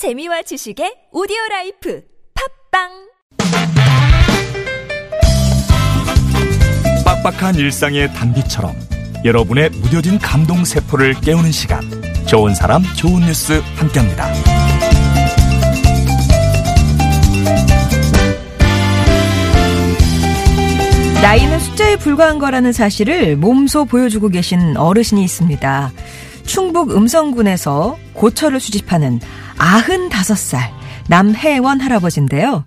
재미와 지식의 오디오 life 팟빵 빡빡한 일상의 단비처럼 여러분의 무뎌진 감동 세포를 깨우는 시간 좋은 사람 좋은 뉴스 함께합니다. 나이는 숫자에 불과한 거라는 사실을 몸소 보여주고 계신 어르신이 있습니다. 충북 음성군에서 고철을 수집하는 95살 남혜원 할아버지인데요.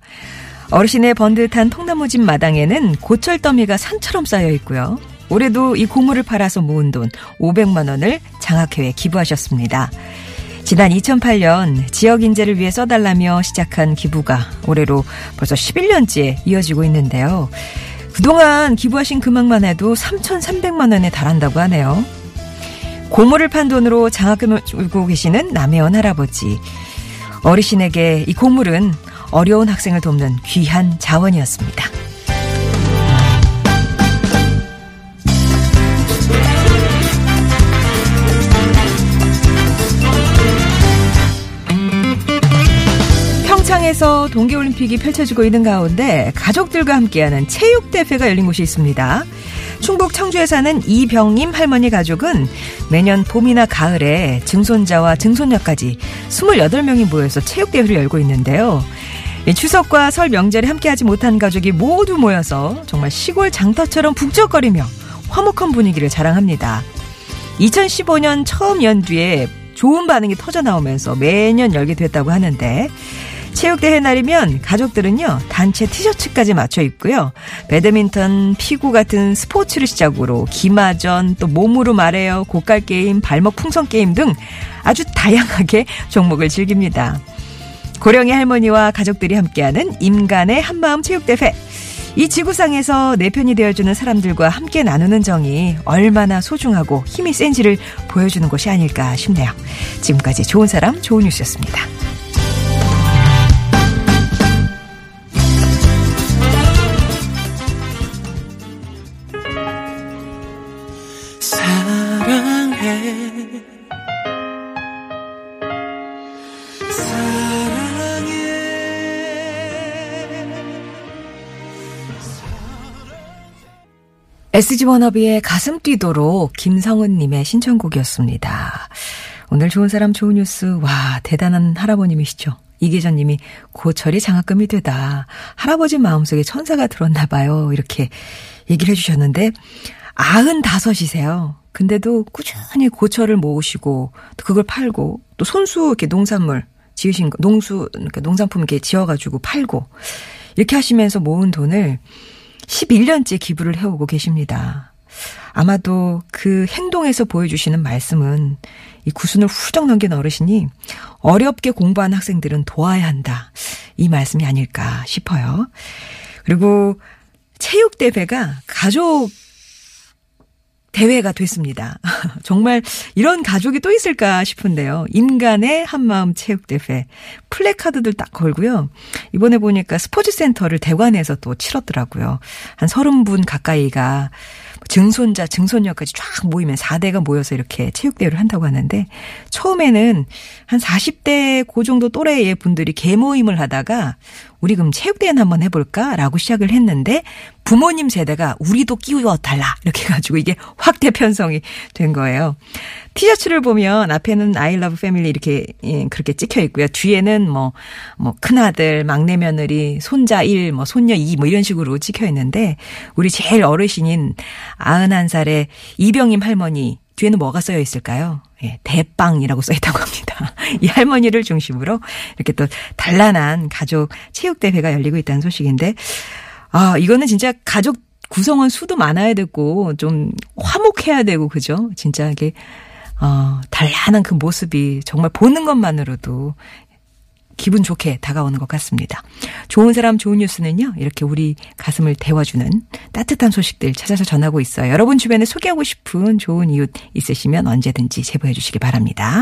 어르신의 번듯한 통나무 집 마당에는 고철 더미가 산처럼 쌓여 있고요. 올해도 이 고물을 팔아서 모은 돈 500만 원을 장학회에 기부하셨습니다. 지난 2008년 지역 인재를 위해 써달라며 시작한 기부가 올해로 벌써 11년째 이어지고 있는데요. 그동안 기부하신 금액만 해도 3,300만 원에 달한다고 하네요. 고물을 판 돈으로 장학금을 주고 계시는 남혜원 할아버지. 어르신에게 이 고물은 어려운 학생을 돕는 귀한 자원이었습니다. 평창에서 동계올림픽이 펼쳐지고 있는 가운데 가족들과 함께하는 체육대회가 열린 곳이 있습니다. 충북 청주에 사는 이병님 할머니 가족은 매년 봄이나 가을에 증손자와 증손녀까지 28명이 모여서 체육대회를 열고 있는데요. 추석과 설 명절에 함께하지 못한 가족이 모두 모여서 정말 시골 장터처럼 북적거리며 화목한 분위기를 자랑합니다. 2015년 처음 연뒤에 좋은 반응이 터져 나오면서 매년 열게 됐다고 하는데 체육대회 날이면 가족들은요 단체 티셔츠까지 맞춰 입고요 배드민턴, 피구 같은 스포츠를 시작으로 기마전, 또 몸으로 말해요 고깔 게임, 발목 풍선 게임 등 아주 다양하게 종목을 즐깁니다. 고령의 할머니와 가족들이 함께하는 임간의 한마음 체육대회. 이 지구상에서 내 편이 되어주는 사람들과 함께 나누는 정이 얼마나 소중하고 힘이 센지를 보여주는 것이 아닐까 싶네요. 지금까지 좋은 사람, 좋은 뉴스였습니다. SG 워너비의 가슴 뛰도록 김성은님의 신청곡이었습니다. 오늘 좋은 사람 좋은 뉴스, 와, 대단한 할아버님이시죠. 이계전님이 고철이 장학금이 되다. 할아버지 마음속에 천사가 들었나 봐요. 이렇게 얘기를 해주셨는데, 아흔 다섯이세요. 근데도 꾸준히 고철을 모으시고, 또 그걸 팔고, 또 손수 이렇게 농산물 지으신 거, 농수, 그러니까 농산품 이렇게 지어가지고 팔고, 이렇게 하시면서 모은 돈을 11년째 기부를 해오고 계십니다. 아마도 그 행동에서 보여주시는 말씀은 이 구순을 훌쩍 넘긴 어르신이 어렵게 공부한 학생들은 도와야 한다. 이 말씀이 아닐까 싶어요. 그리고 체육대회가 가족 대회가 됐습니다. 정말 이런 가족이 또 있을까 싶은데요. 인간의 한마음 체육대회. 플래카드들 딱 걸고요. 이번에 보니까 스포츠센터를 대관해서 또 치렀더라고요. 한 30분 가까이가 증손자, 증손녀까지 쫙 모이면 4대가 모여서 이렇게 체육대회를 한다고 하는데 처음에는 한 40대 그 정도 또래의 분들이 개모임을 하다가 우리 그럼 체육대회는 한번 해볼까라고 시작을 했는데 부모님 세대가 우리도 끼워 달라 이렇게 해가지고 이게 확대 편성이 된 거예요. 티셔츠를 보면 앞에는 I love family 이렇게 예, 그렇게 찍혀 있고요. 뒤에는 뭐, 뭐, 큰아들, 막내 며느리, 손자 1, 뭐, 손녀 2, 뭐, 이런 식으로 찍혀 있는데, 우리 제일 어르신인 91살의 이병임 할머니, 뒤에는 뭐가 써여 있을까요? 예, 대빵이라고 써 있다고 합니다. 이 할머니를 중심으로 이렇게 또 단란한 가족 체육대회가 열리고 있다는 소식인데, 아, 이거는 진짜 가족 구성원 수도 많아야 되고, 좀 화목해야 되고, 그죠? 진짜 이게, 어, 단란한 그 모습이 정말 보는 것만으로도 기분 좋게 다가오는 것 같습니다. 좋은 사람 좋은 뉴스는요. 이렇게 우리 가슴을 데워주는 따뜻한 소식들 찾아서 전하고 있어요. 여러분 주변에 소개하고 싶은 좋은 이웃 있으시면 언제든지 제보해 주시기 바랍니다.